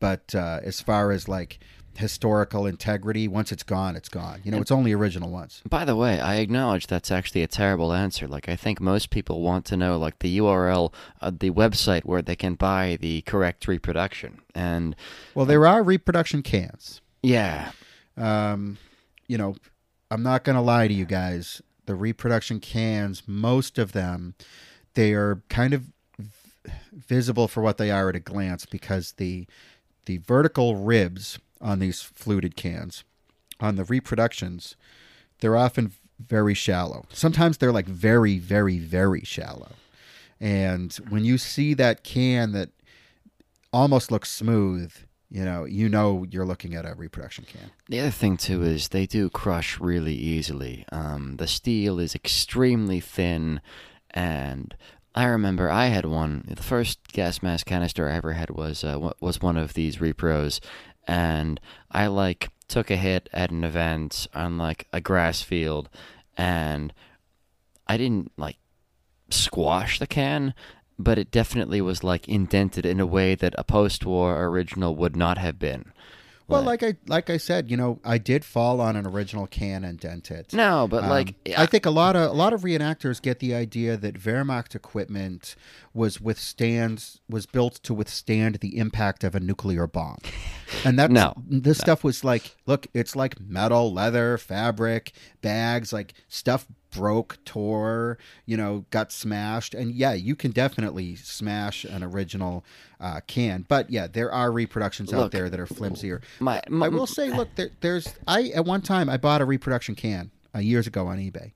but uh, as far as like historical integrity, once it's gone, it's gone. You know, it's only original once. By the way, I acknowledge that's actually a terrible answer. Like, I think most people want to know, like, the URL, uh, the website where they can buy the correct reproduction. And Well, there are reproduction cans. yeah, Um, you know, I'm not going to lie to you guys. The reproduction cans, most of them, they are kind of visible for what they are at a glance because the the vertical ribs on these fluted cans, on the reproductions, they're often very shallow. Sometimes they're like very, very, very shallow. And when you see that can that almost looks smooth, you know, you know you're looking at a reproduction can. The other thing too is they do crush really easily. Um, the steel is extremely thin, and I remember I had one. The first gas mask canister I ever had was uh, was one of these repros, and I like took a hit at an event on like a grass field, and I didn't like squash the can. but it definitely was like indented in a way that a post-war original would not have been. Well, like I like I said, you know, I did fall on an original can and dent it. No, but Um, like I think a lot of a lot of reenactors get the idea that Wehrmacht equipment was withstands was built to withstand the impact of a nuclear bomb, and that's No, this stuff was like look, it's like metal, leather, fabric, bags, like stuff broke, tore, you know, got smashed, and yeah, you can definitely smash an original uh, can, but yeah, there are reproductions out there that are flimsier. my, I will say, look, there, there's I at one time I bought a reproduction can uh, years ago on eBay.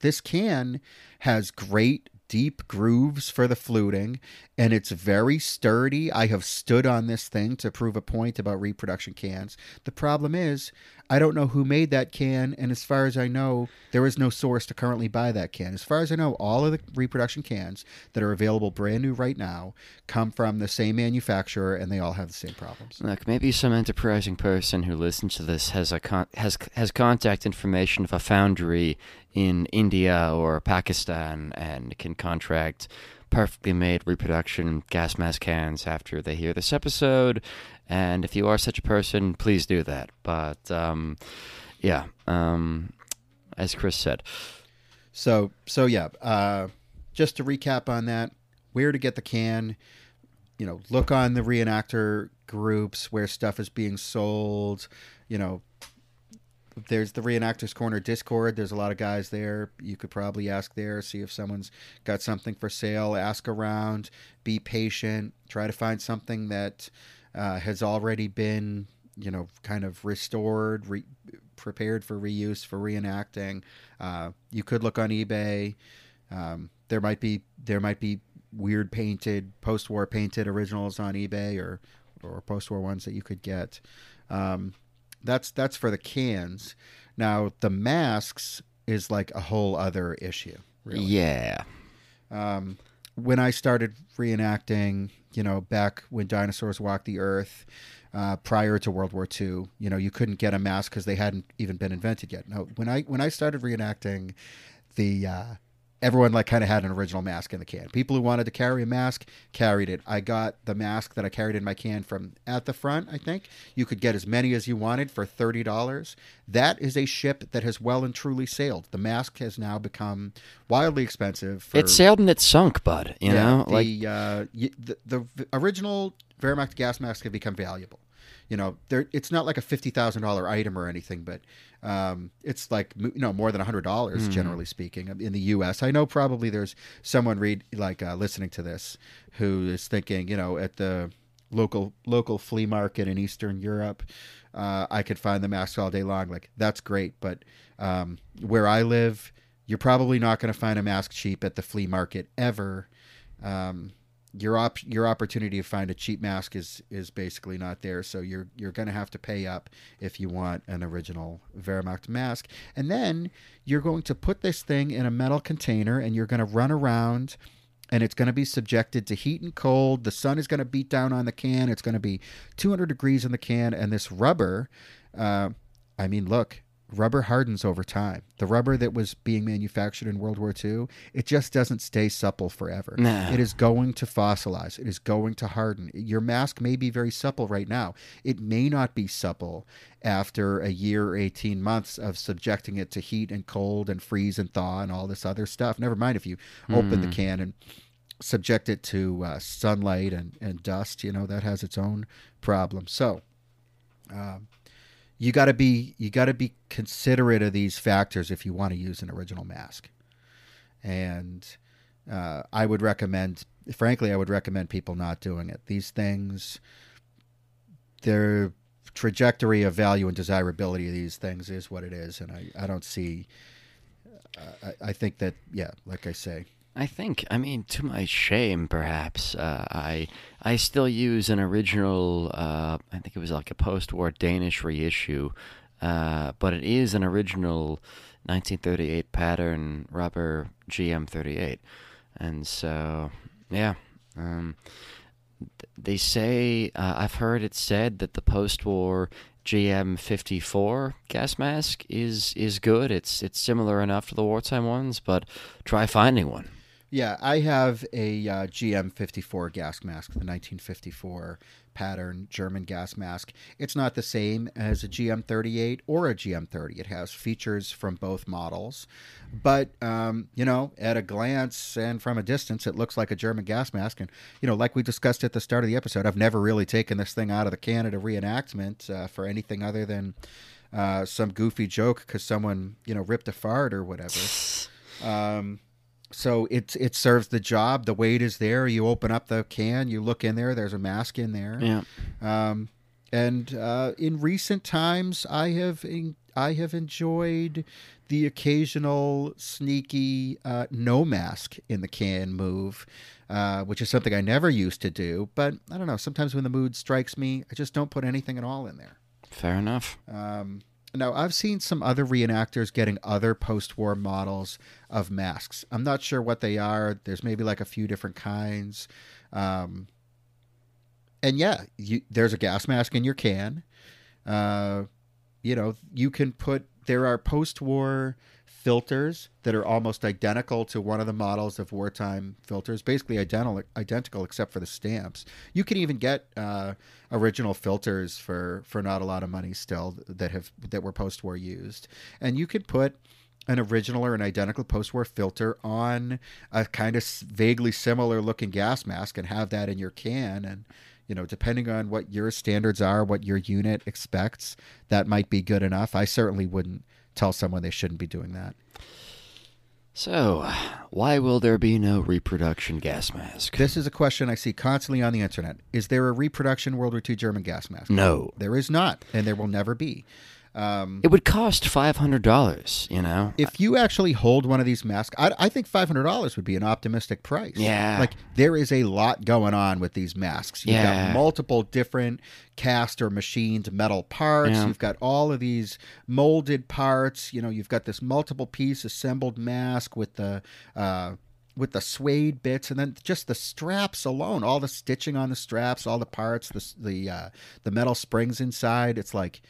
This can has great deep grooves for the fluting, and it's very sturdy. I have stood on this thing to prove a point about reproduction cans. The problem is, I don't know who made that can, and as far as I know, there is no source to currently buy that can. As far as I know, all of the reproduction cans that are available brand new right now come from the same manufacturer, and they all have the same problems. Look, maybe some enterprising person who listens to this has a con- has has contact information of a foundry in India or Pakistan and can contract perfectly made reproduction gas mask cans after they hear this episode. And if you are such a person, please do that. But um, yeah, um, as Chris said, So so yeah, uh, just to recap on that, where to get the can, you know, look on the reenactor groups where stuff is being sold, you know. There's the Reenactors Corner Discord. There's a lot of guys there. You could probably ask there, see if someone's got something for sale. Ask around. Be patient. Try to find something that uh, has already been, you know, kind of restored, re- prepared for reuse for reenacting. Uh, you could look on eBay. Um, there might be there might be weird painted post-war painted originals on eBay or or post-war ones that you could get. Um, that's that's for the cans. Now the masks is like a whole other issue. Really. yeah, Um, when I started reenacting, you know, back when dinosaurs walked the earth, uh, prior to World War II, you know, you couldn't get a mask because they hadn't even been invented yet. Now, when I when I started reenacting, the uh, everyone like kind of had an original mask in the can. People who wanted to carry a mask carried it. I got the mask that I carried in my can from at the front. I think you could get as many as you wanted for thirty dollars. That is a ship that has well and truly sailed. The mask has now become wildly expensive. For, it sailed and it sunk, bud. You know, the, like uh, the the original Wehrmacht gas masks have become valuable. You know, they're, it's not like a fifty thousand dollar item or anything, but um, it's like you know more than hundred dollars Mm-hmm. generally speaking in the U.S. I know probably there's someone read like uh, listening to this who is thinking, you know, at the local local flea market in Eastern Europe, uh, I could find the masks all day long. Like that's great, but um, where I live, you're probably not going to find a mask cheap at the flea market ever. Um, your op- your opportunity to find a cheap mask is is basically not there. So you're you're going to have to pay up if you want an original Wehrmacht mask, and then you're going to put this thing in a metal container, and you're going to run around. And it's going to be subjected to heat and cold. The sun is going to beat down on the can. It's going to be 200 degrees in the can. And this rubber, uh, I mean, look, rubber hardens over time. The rubber that was being manufactured in World War II, it just doesn't stay supple forever. No. It is going to fossilize. It is going to harden. Your mask may be very supple right now. It may not be supple after a year or 18 months of subjecting it to heat and cold and freeze and thaw and all this other stuff. Never mind if you open the can and subject it to uh, sunlight and, and dust, you know, that has its own problem. So, um, you got to be you got to be considerate of these factors if you want to use an original mask. And uh, I would recommend, frankly, I would recommend people not doing it. These things, their trajectory of value and desirability of these things is what it is, and I, I don't see. Uh, I, I think that yeah, like I say, I think, I mean, to my shame, perhaps, uh, I I still use an original. Uh, I think it was like a post-war Danish reissue, uh, but it is an original 1938 pattern rubber GM38, and so yeah. Um, they say uh, I've heard it said that the post-war GM54 gas mask is is good. It's it's similar enough to the wartime ones, but try finding one. Yeah, I have a uh, GM54 gas mask, the 1954 pattern German gas mask. It's not the same as a GM38 or a GM30. It has features from both models, but um, you know, at a glance and from a distance, it looks like a German gas mask. And you know, like we discussed at the start of the episode, I've never really taken this thing out of the Canada reenactment uh, for anything other than uh, some goofy joke because someone you know ripped a fart or whatever. Um, so it it serves the job. The weight is there. You open up the can, you look in there. There's a mask in there. Yeah. Um, and uh, in recent times, I have en- I have enjoyed the occasional sneaky uh, no mask in the can move, uh, which is something I never used to do. But I don't know. Sometimes when the mood strikes me, I just don't put anything at all in there. Fair enough. Um, now, I've seen some other reenactors getting other post war models of masks. I'm not sure what they are. There's maybe like a few different kinds. Um, and yeah, you, there's a gas mask in your can. Uh, you know, you can put, there are post war filters that are almost identical to one of the models of wartime filters, basically identical, identical except for the stamps. You can even get uh, original filters for for not a lot of money still that have that were post war used, and you could put an original or an identical post-war filter on a kind of vaguely similar looking gas mask and have that in your can. And you know depending on what your standards are what your unit expects that might be good enough. I certainly wouldn't tell someone they shouldn't be doing that. So, why will there be no reproduction gas mask? This is a question I see constantly on the internet. Is there a reproduction World War II German gas mask? No. There is not, and there will never be. Um, it would cost five hundred dollars. You know, if you actually hold one of these masks, I, I think five hundred dollars would be an optimistic price. Yeah, like there is a lot going on with these masks. You've yeah. got multiple different cast or machined metal parts. Yeah. You've got all of these molded parts. You know, you've got this multiple piece assembled mask with the. Uh, with the suede bits and then just the straps alone, all the stitching on the straps, all the parts, the the uh, the metal springs inside. It's like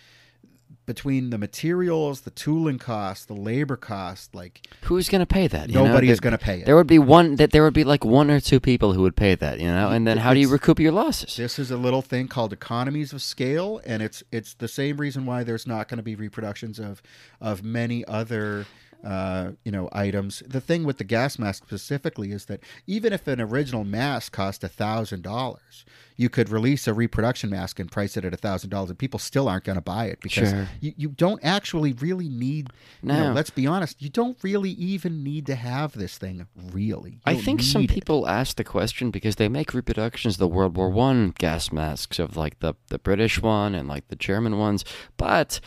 between the materials, the tooling cost, the labor cost, like who's going to pay that? Nobody is going to pay it. There would be one that there would be like one or two people who would pay that, you know. And then how do you recoup your losses? This is a little thing called economies of scale, and it's it's the same reason why there's not going to be reproductions of of many other uh, you know items. The thing with the gas mask specifically is that even if an original mask cost a thousand dollars, you could release a reproduction mask and price it at a thousand dollars, and people still aren't going to buy it because sure. you, you don't actually really need. No. You know, let's be honest, you don't really even need to have this thing. Really, I think some it. people ask the question because they make reproductions of the World War One gas masks of like the the British one and like the German ones, but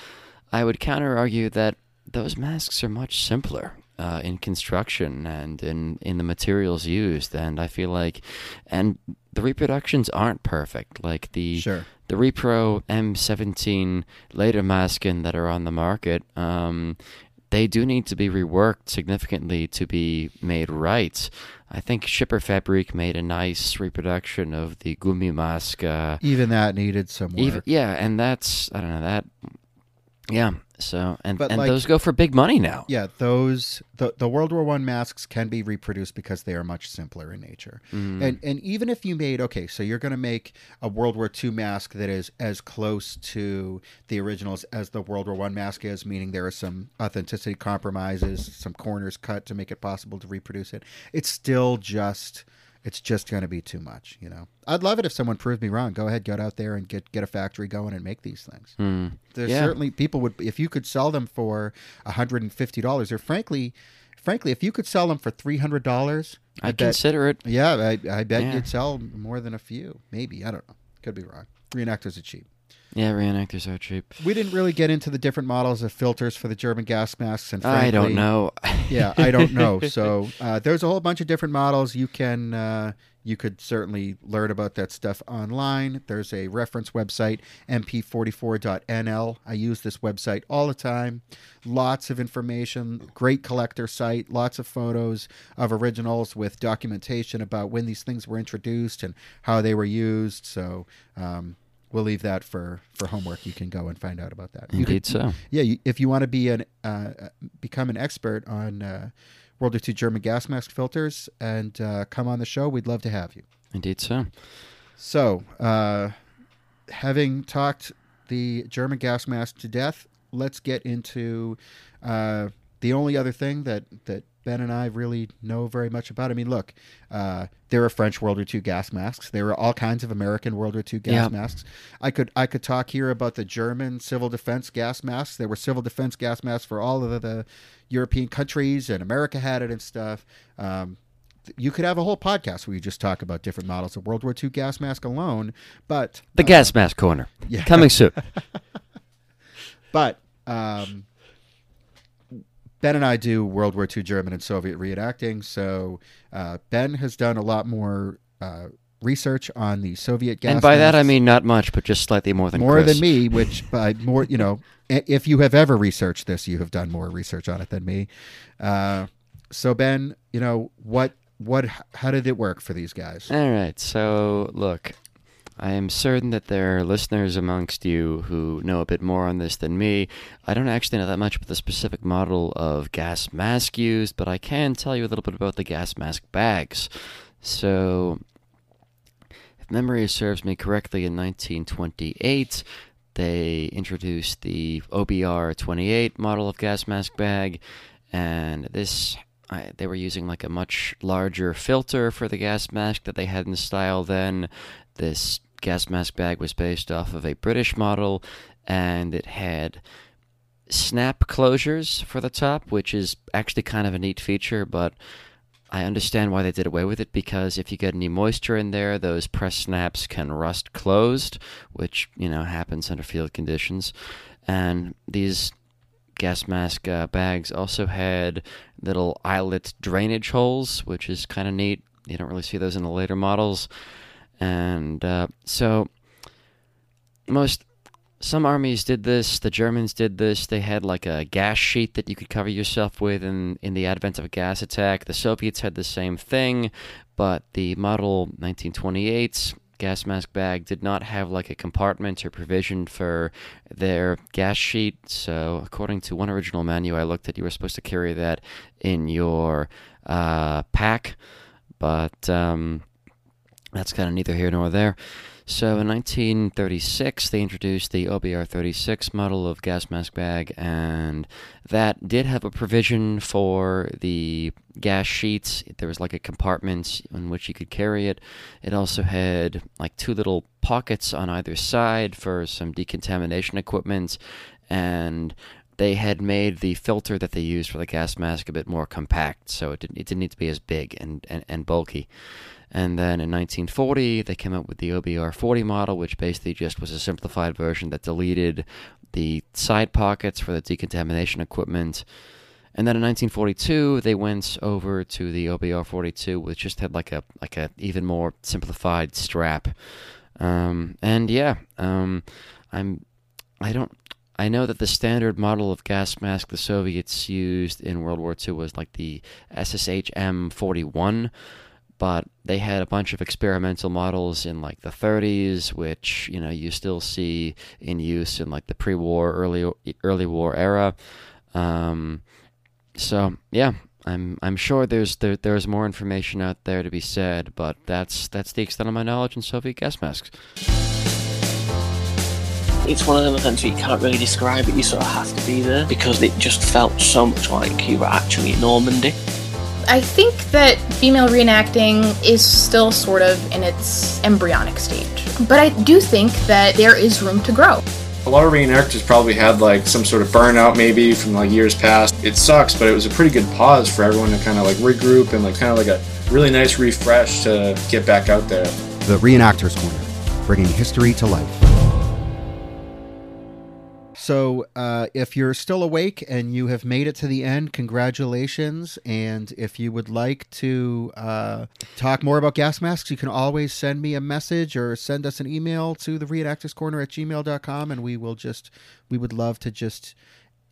I would counter argue that those masks are much simpler uh, in construction and in in the materials used, and I feel like, and the reproductions aren't perfect. Like the sure. the Repro M17 Ledermasken that are on the market, um, they do need to be reworked significantly to be made right. I think Schipper Fabric made a nice reproduction of the Gummimask. Uh, even that needed some work. Even, yeah, and that's I don't know that. Yeah, so and but and like, those go for big money now. Yeah, those the the World War One masks can be reproduced because they are much simpler in nature. Mm. And and even if you made okay, so you're going to make a World War Two mask that is as close to the originals as the World War One mask is, meaning there are some authenticity compromises, some corners cut to make it possible to reproduce it. It's still just it's just going to be too much, you know. I'd love it if someone proved me wrong. Go ahead, get out there and get get a factory going and make these things. Mm. There's yeah. certainly people would if you could sell them for $150 or frankly frankly if you could sell them for $300 I'd, I'd consider it. Yeah, I, I bet yeah. you'd sell more than a few. Maybe, I don't know. Could be wrong. Reenactors are cheap. Yeah, reenactors are cheap. We didn't really get into the different models of filters for the German gas masks, and frankly, I don't know. yeah, I don't know. So uh, there's a whole bunch of different models. You can uh, you could certainly learn about that stuff online. There's a reference website, mp44.nl. I use this website all the time. Lots of information, great collector site, lots of photos of originals with documentation about when these things were introduced and how they were used. So, um, we'll leave that for for homework. You can go and find out about that. Indeed, so. Yeah, you, if you want to be an uh, become an expert on uh, World War II German gas mask filters and uh, come on the show. We'd love to have you. Indeed, so. So, uh, having talked the German gas mask to death, let's get into uh, the only other thing that, that Ben and I really know very much about. I mean, look, uh, there are French World War II gas masks. There are all kinds of American World War II gas Yeah. masks. I could I could talk here about the German civil defense gas masks. There were civil defense gas masks for all of the, the European countries, and America had it and stuff. Um, you could have a whole podcast where you just talk about different models of World War II gas mask alone. But The gas mask corner. yeah. Coming soon. But um, Ben and I do World War II German and Soviet reenacting. So uh, Ben has done a lot more uh, research on the Soviet gas. and by that I mean not much, but just slightly more than more Chris. than me. Which by more, you know, if you have ever researched this, you have done more research on it than me. Uh, so Ben, you know what? What? How did it work for these guys? All right. So, look, I am certain that there are listeners amongst you who know a bit more on this than me. I don't actually know that much about the specific model of gas mask used, but I can tell you a little bit about the gas mask bags. So, if memory serves me correctly, in 1928, they introduced the OBR 28 model of gas mask bag, and this I, they were using like a much larger filter for the gas mask that they had in style then. This gas mask bag was based off of a British model, and it had snap closures for the top, which is actually kind of a neat feature, but I understand why they did away with it because if you get any moisture in there, those press snaps can rust closed, which, you know, happens under field conditions. And these gas mask uh, bags also had little eyelet drainage holes, which is kind of neat. You don't really see those in the later models. And uh, so most some armies did this. The Germans did this. They had like a gas sheet that you could cover yourself with in, in the advent of a gas attack. The Soviets had the same thing, but the model 1928 gas mask bag did not have like a compartment or provision for their gas sheet. So, according to one original manual I looked at, you were supposed to carry that in your uh, pack, but um, that's kind of neither here nor there. So in 1936, they introduced the OBR 36 model of gas mask bag, and that did have a provision for the gas sheets. There was like a compartment in which you could carry it. It also had like two little pockets on either side for some decontamination equipment, and they had made the filter that they used for the gas mask a bit more compact, so it didn't, it didn't need to be as big and, and, and bulky. And then in 1940, they came up with the OBR 40 model, which basically just was a simplified version that deleted the side pockets for the decontamination equipment. And then in 1942, they went over to the OBR 42, which just had like a like a even more simplified strap. Um, and yeah, um, I'm I don't I know that the standard model of gas mask the Soviets used in World War II was like the SSH M41 but they had a bunch of experimental models in like the 30s which you know you still see in use in like the pre-war early early war era. Um, so yeah I'm I'm sure there's there, there's more information out there to be said but that's that's the extent of my knowledge in Soviet gas masks. It's one of them events where you can't really describe it, you sort of have to be there because it just felt so much like you were actually in Normandy. I think that female reenacting is still sort of in its embryonic stage. But I do think that there is room to grow. A lot of reenactors probably had like some sort of burnout maybe from like years past. It sucks, but it was a pretty good pause for everyone to kind of like regroup and like kind of like a really nice refresh to get back out there. The Reenactors Corner, bringing history to life. So, uh, if you're still awake and you have made it to the end, congratulations. And if you would like to uh, talk more about gas masks, you can always send me a message or send us an email to the reenactors corner at gmail.com. And we will just, we would love to just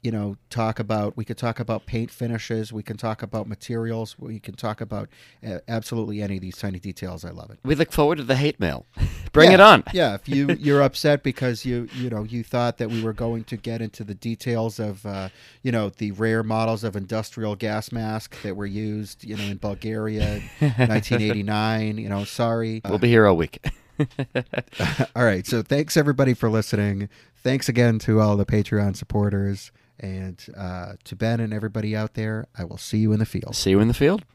you know, talk about. We could talk about paint finishes. We can talk about materials. We can talk about uh, absolutely any of these tiny details. I love it. We look forward to the hate mail. Bring Yeah, it on. Yeah, if you you're upset because you you know you thought that we were going to get into the details of uh, you know the rare models of industrial gas mask that were used you know in Bulgaria in 1989. You know, sorry. We'll be here all week. all right, so thanks everybody for listening. Thanks again to all the Patreon supporters and uh, to Ben and everybody out there. I will see you in the field. See you in the field.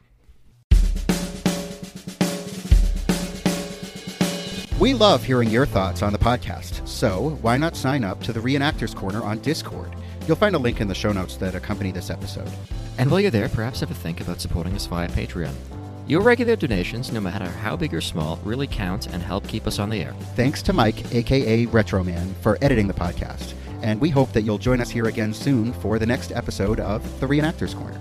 We love hearing your thoughts on the podcast, so why not sign up to the Reenactors Corner on Discord? You'll find a link in the show notes that accompany this episode. And while you're there, perhaps have a think about supporting us via Patreon. Your regular donations, no matter how big or small, really count and help keep us on the air. Thanks to Mike, aka Retroman, for editing the podcast, and we hope that you'll join us here again soon for the next episode of the Reenactors Corner.